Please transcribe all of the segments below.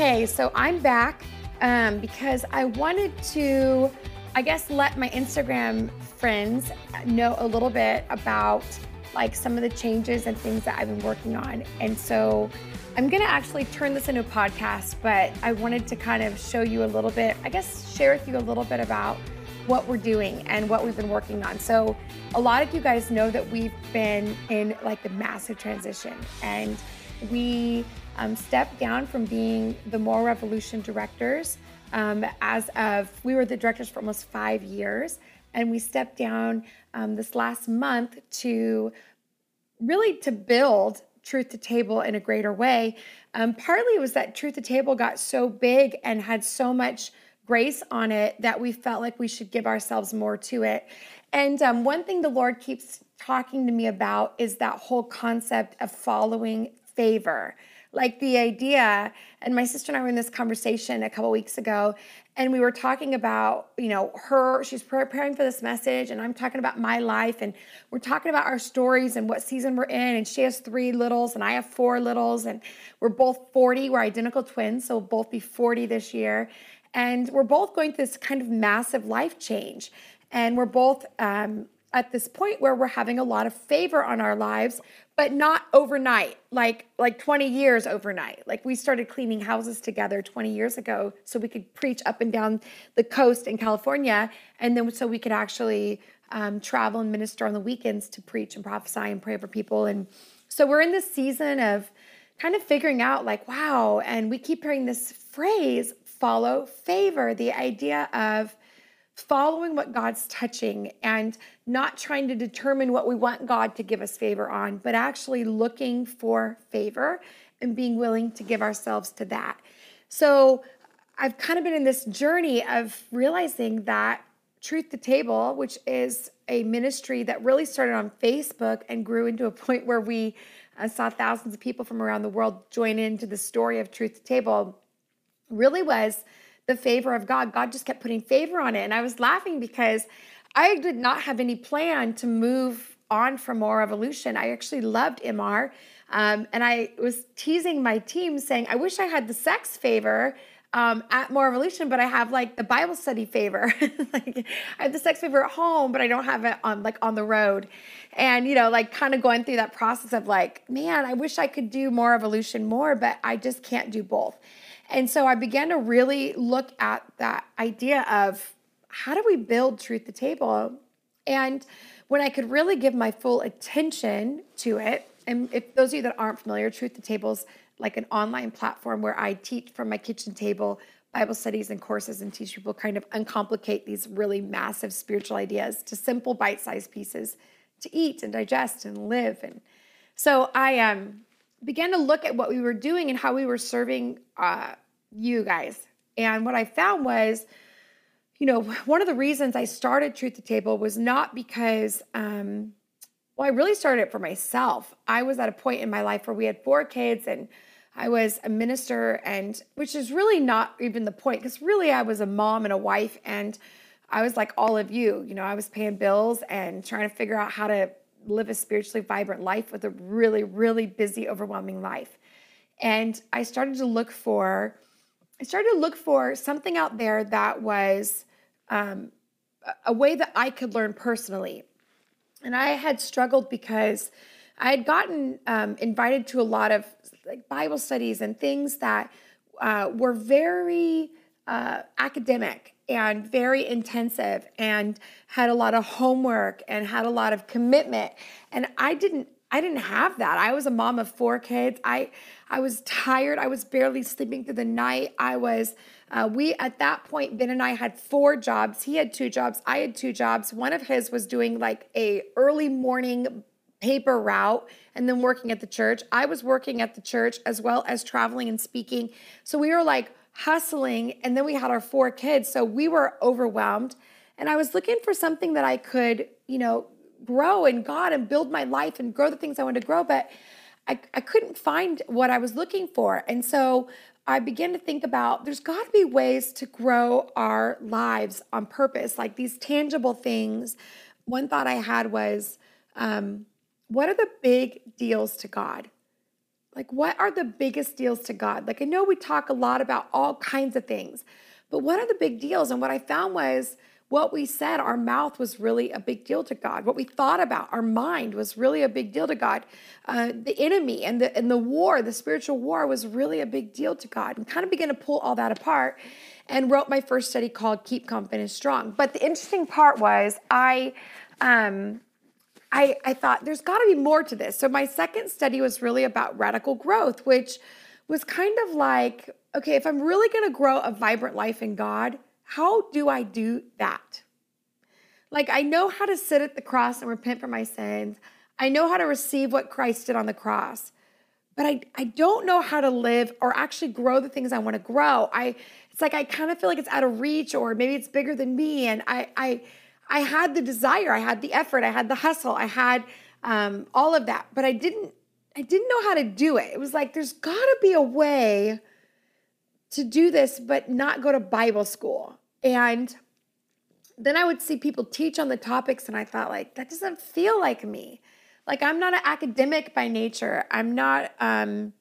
Okay, so I'm back um, because I wanted to, I guess, let my Instagram friends know a little bit about like some of the changes and things that I've been working on. And so I'm to actually turn this into a podcast, but I wanted to kind of show you a little bit, I guess, share with you a little bit about what we're doing and what we've been working on. So, a lot of you guys know that we've been in like the massive transition and we um, stepped down from being the Moral Revolution directors um, as of, we were the directors for almost five years. And we stepped down um, this last month to really to build Truth to Table in a greater way. Um, partly was that Truth to Table got so big and had so much grace on it that we felt like we should give ourselves more to it. And um, one thing the Lord keeps talking to me about is that whole concept of following favor. Like the idea, and my sister and I were in this conversation a couple weeks ago, and we were talking about, you know, her, she's preparing for this message, and I'm talking about my life, and we're talking about our stories and what season we're in. And she has three littles, and I have four littles, and we're both 40. We're identical twins, so we'll both be 40 this year. And we're both going through this kind of massive life change. And we're both um, at this point where we're having a lot of favor on our lives but not overnight like like 20 years overnight. Like we started cleaning houses together 20 years ago so we could preach up and down the coast in california and then so we could actually um, travel and minister on the weekends to preach and prophesy and pray for people. And so we're in this season of kind of figuring out like wow and we keep hearing this phrase follow favor the idea of following what God's touching and not trying to determine what we want God to give us favor on, but actually looking for favor and being willing to give ourselves to that. So I've kind of been in this journey of realizing that Truth to Table, which is a ministry that really started on Facebook and grew into a point where we uh, saw thousands of people from around the world join into the story of Truth to Table, really was the favor of God. God just kept putting favor on it. And I was laughing because I did not have any plan to move on from Moral Revolution. I actually loved MR. Um, and I was teasing my team saying, I wish I had the sex favor um, at Moral Revolution, but I have like the Bible study favor. like I have the sex favor at home, but I don't have it on like on the road. And you know, like kind of going through that process of like, man, I wish I could do Moral Revolution more, but I just can't do both. And so I began to really look at that idea of how do we build Truth to Table? And when I could really give my full attention to it, and if those of you that aren't familiar, Truth to Tables like an online platform where I teach from my kitchen table Bible studies and courses and teach people kind of uncomplicate these really massive spiritual ideas to simple bite-sized pieces to eat and digest and live. And so I um began to look at what we were doing and how we were serving uh, you guys. And what I found was, you know, one of the reasons I started Truth to Table was not because, um, well, I really started it for myself. I was at a point in my life where we had four kids and I was a minister, and which is really not even the point because really I was a mom and a wife, and I was like all of you. You know, I was paying bills and trying to figure out how to live a spiritually vibrant life with a really, really busy, overwhelming life. And I started to look for, I started to look for something out there that was um, a way that I could learn personally. And I had struggled because I had gotten um, invited to a lot of like Bible studies and things that uh, were very uh, academic and very intensive and had a lot of homework and had a lot of commitment. And i didn't i didn't have that. I was a mom of four kids. I i was tired. I was barely sleeping through the night. I was uh, we at that point ben and i had four jobs. He had two jobs. I had two jobs. One of his was doing like a early morning paper route and then working at the church. I was working at the church as well as traveling and speaking. So we were like hustling. And then we had our four kids. So we were overwhelmed. And I was looking for something that I could, you know, grow in God and build my life and grow the things I wanted to grow. But I, I couldn't find what I was looking for. And so I began to think about there's got to be ways to grow our lives on purpose, like these tangible things. One thought I had was, um, what are the big deals to God? Like, what are the biggest deals to God? Like, I know we talk a lot about all kinds of things, but what are the big deals? And what I found was what we said, our mouth was really a big deal to God. What we thought about, our mind was really a big deal to God. Uh, the enemy and the and the war, the spiritual war, was really a big deal to God. And kind of began to pull all that apart, and wrote my first study called "Keep Confident Strong." But the interesting part was I. Um, I, I thought there's got to be more to this. So my second study was really about radical growth, which was kind of like, okay, if I'm really going to grow a vibrant life in God, how do I do that? Like, I know how to sit at the cross and repent for my sins. I know how to receive what Christ did on the cross, but I, I don't know how to live or actually grow the things I want to grow. I it's like I kind of feel like it's out of reach or maybe it's bigger than me. And I I I had the desire, I had the effort, I had the hustle, I had um, all of that, but I didn't I didn't know how to do it. It was like there's got to be a way to do this, but not go to Bible school. And then I would see people teach on the topics, and I thought, like, that doesn't feel like me. Like I'm not an academic by nature. I'm not. Um,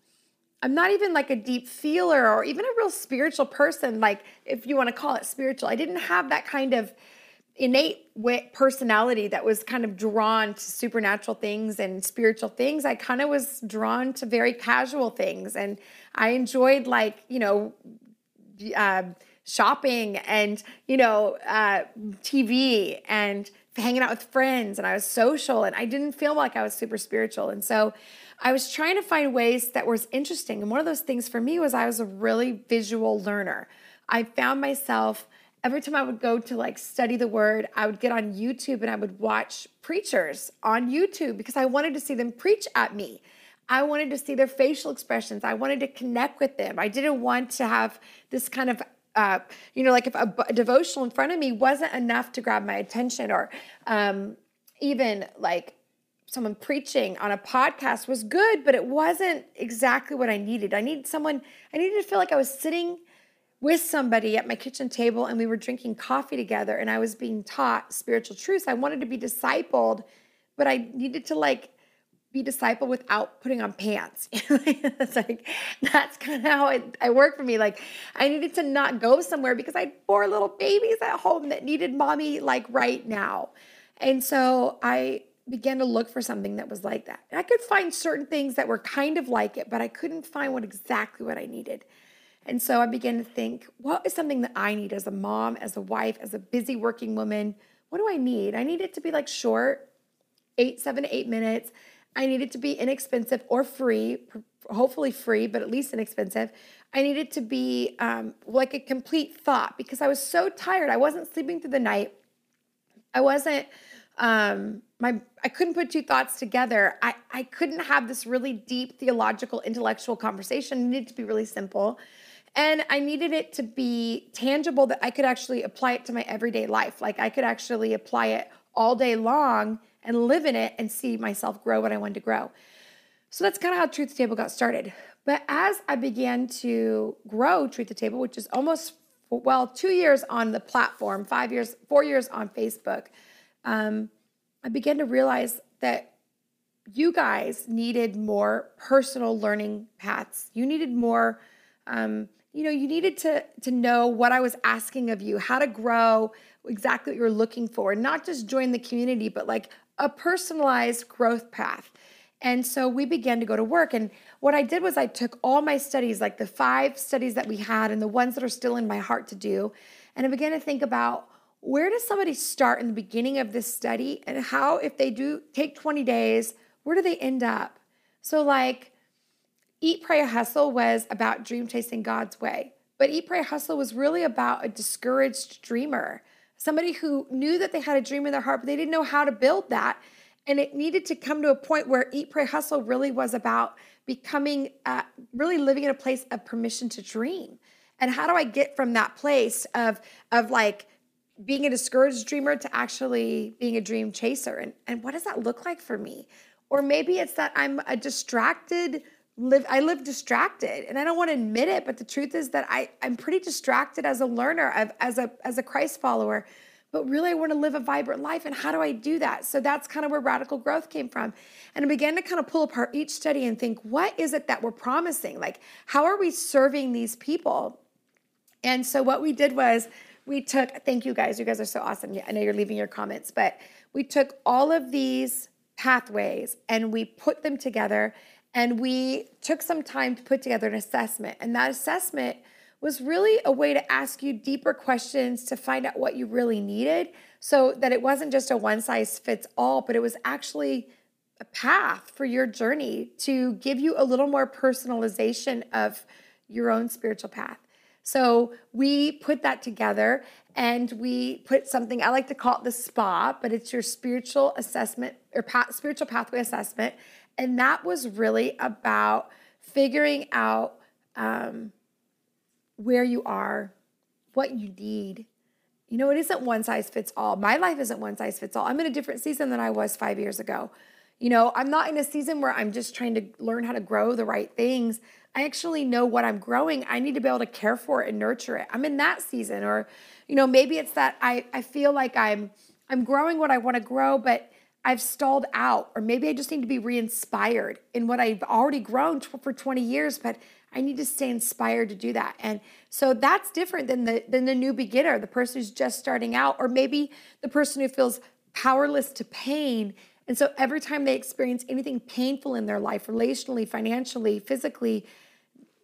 I'm not even like a deep feeler or even a real spiritual person. Like if you want to call it spiritual, I didn't have that kind of innate personality that was kind of drawn to supernatural things and spiritual things. I kind of was drawn to very casual things, and I enjoyed like you know. Uh, shopping and you know uh, tv and hanging out with friends and i was social and i didn't feel like i was super spiritual and so i was trying to find ways that was interesting and one of those things for me was i was a really visual learner i found myself every time I would go to like study the word, I would get on YouTube and I would watch preachers on YouTube because I wanted to see them preach at me. I wanted to see their facial expressions. I wanted to connect with them. I didn't want to have this kind of uh, you know, like if a, devotional in front of me wasn't enough to grab my attention, or um, even like someone preaching on a podcast was good, but it wasn't exactly what I needed. I needed someone, I needed to feel like I was sitting with somebody at my kitchen table and we were drinking coffee together and I was being taught spiritual truths. I wanted to be discipled, but I needed to like be disciple without putting on pants. it's like that's kind of how it, I work for me. Like I needed to not go somewhere because I had four little babies at home that needed mommy like right now. And so I began to look for something that was like that. And I could find certain things that were kind of like it, but I couldn't find what exactly what I needed. And so I began to think, what is something that I need as a mom, as a wife, as a busy working woman? What do I need? I need it to be like short, eight, seven eight minutes. I need it to be inexpensive or free, hopefully free, but at least inexpensive. I need it to be um, like a complete thought because I was so tired. I wasn't sleeping through the night. I wasn't um my i couldn't put two thoughts together i i couldn't have this really deep theological intellectual conversation it needed to be really simple and I needed it to be tangible that I could actually apply it to my everyday life. Like I could actually apply it all day long and live in it and see myself grow what I wanted to grow. So that's kind of how Truth Table got started. But as I began to grow Truth Table, which is almost well two years on the platform, five years, four years on Facebook, um, I began to realize that you guys needed more personal learning paths. You needed more um, you know, you needed to to know what I was asking of you, how to grow, exactly what you're looking for, not just join the community, but like a personalized growth path. And so we began to go to work. And what I did was I took all my studies, like the five studies that we had and the ones that are still in my heart to do, and I began to think about where does somebody start in the beginning of this study and how, if they do take 20 days, where do they end up? So, like, Eat, Pray, Hustle was about dream chasing God's way. But Eat, Pray, Hustle was really about a discouraged dreamer, somebody who knew that they had a dream in their heart, but they didn't know how to build that. And it needed to come to a point where Eat, Pray, Hustle really was about becoming, uh, really living in a place of permission to dream. And how do I get from that place of, of like, being a discouraged dreamer to actually being a dream chaser and, and what does that look like for me or maybe it's that i'm a distracted live I live distracted and I don't want to admit it but the truth is that I I'm pretty distracted as a learner as a as a Christ follower but really I want to live a vibrant life. And how do I do that? So that's kind of where radical growth came from. And I began to kind of pull apart each study and think, what is it that we're promising? Like, how are we serving these people? And so what we did was we took, thank you guys, you guys are so awesome. I know you're leaving your comments, but we took all of these pathways and we put them together and we took some time to put together an assessment. And that assessment was really a way to ask you deeper questions to find out what you really needed so that it wasn't just a one size fits all, but it was actually a path for your journey to give you a little more personalization of your own spiritual path. So we put that together and we put something I like to call it the spa, but it's your spiritual assessment or path, spiritual pathway assessment. And that was really about figuring out um, where you are, what you need. You know, it isn't one size fits all. My life isn't one size fits all. I'm in a different season than I was five years ago. You know, I'm not in a season where I'm just trying to learn how to grow the right things. I actually know what I'm growing. I need to be able to care for it and nurture it. I'm in that season. Or, you know, maybe it's that I, I feel like I'm I'm growing what I want to grow, but I've stalled out. Or maybe I just need to be re-inspired in what I've already grown for 20 years, but I need to stay inspired to do that. And so that's different than the than the new beginner, the person who's just starting out, or maybe the person who feels powerless to pain. And so every time they experience anything painful in their life, relationally, financially, physically,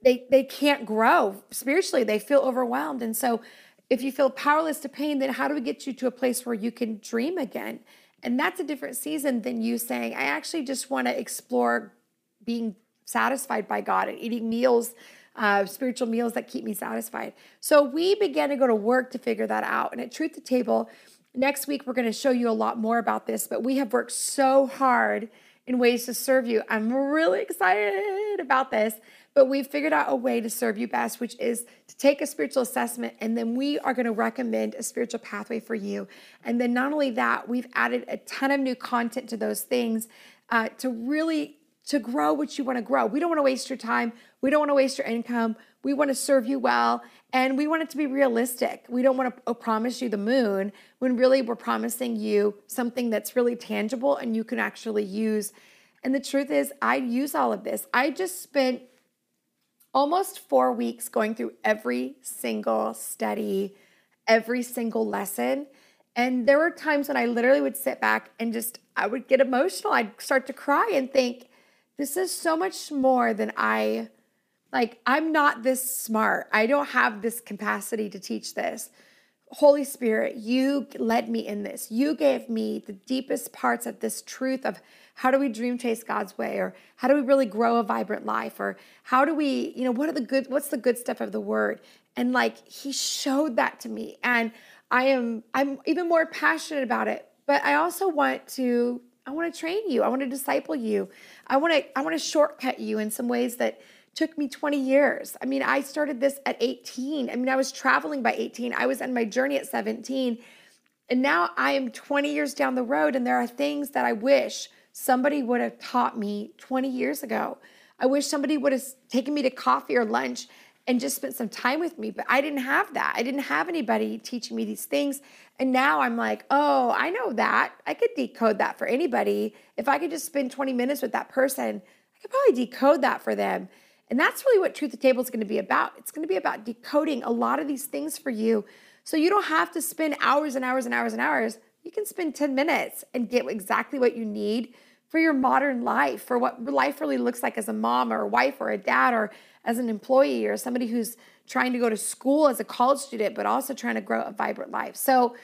they they can't grow spiritually. They feel overwhelmed. And so if you feel powerless to pain, then how do we get you to a place where you can dream again? And that's a different season than you saying, I actually just want to explore being satisfied by God and eating meals, uh, spiritual meals that keep me satisfied. So we began to go to work to figure that out. And at Truth to Table, next week, we're going to show you a lot more about this, but we have worked so hard in ways to serve you. I'm really excited about this. But we've figured out a way to serve you best, which is to take a spiritual assessment and then we are going to recommend a spiritual pathway for you. And then not only that, we've added a ton of new content to those things uh, to really to grow what you want to grow. We don't want to waste your time. We don't want to waste your income. We want to serve you well and we want it to be realistic. We don't want to uh, promise you the moon when really we're promising you something that's really tangible and you can actually use. And the truth is, I use all of this. I just spent almost four weeks going through every single study, every single lesson. And there were times when I literally would sit back and just, I would get emotional. I'd start to cry and think, this is so much more than I like. I'm not this smart. I don't have this capacity to teach this. Holy Spirit, you led me in this. You gave me the deepest parts of this truth of how do we dream chase God's way or how do we really grow a vibrant life or how do we, you know, what are the good what's the good stuff of the word? And like he showed that to me and I am I'm even more passionate about it. But I also want to I want to train you. I want to disciple you. I want to I want to shortcut you in some ways that took me 20 years. I mean, I started this at 18. I mean, I was traveling by 18. I was on my journey at 17. And now I am 20 years down the road and there are things that I wish somebody would have taught me 20 years ago. I wish somebody would have taken me to coffee or lunch and just spent some time with me. But I didn't have that. I didn't have anybody teaching me these things. And now I'm like, oh, I know that. I could decode that for anybody. If I could just spend 20 minutes with that person, I could probably decode that for them. And that's really what Truth to Table is going to be about. It's going to be about decoding a lot of these things for you. So you don't have to spend hours and hours and hours and hours. You can spend 10 minutes and get exactly what you need for your modern life, for what life really looks like as a mom or a wife or a dad or as an employee or somebody who's trying to go to school as a college student, but also trying to grow a vibrant life. So,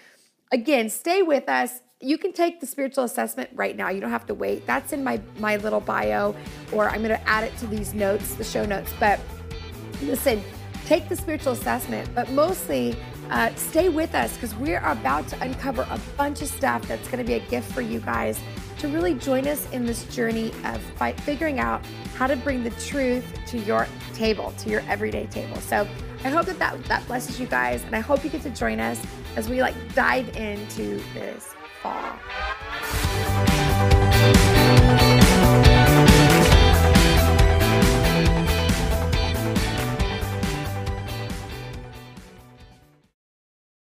again, stay with us. You can take the spiritual assessment right now. You don't have to wait. That's in my my little bio, or I'm going to add it to these notes, the show notes. But listen, take the spiritual assessment, but mostly uh, stay with us because we're about to uncover a bunch of stuff that's going to be a gift for you guys to really join us in this journey of fight, figuring out how to bring the truth to your table, to your everyday table. So I hope that, that that blesses you guys, and I hope you get to join us as we like dive into this 宝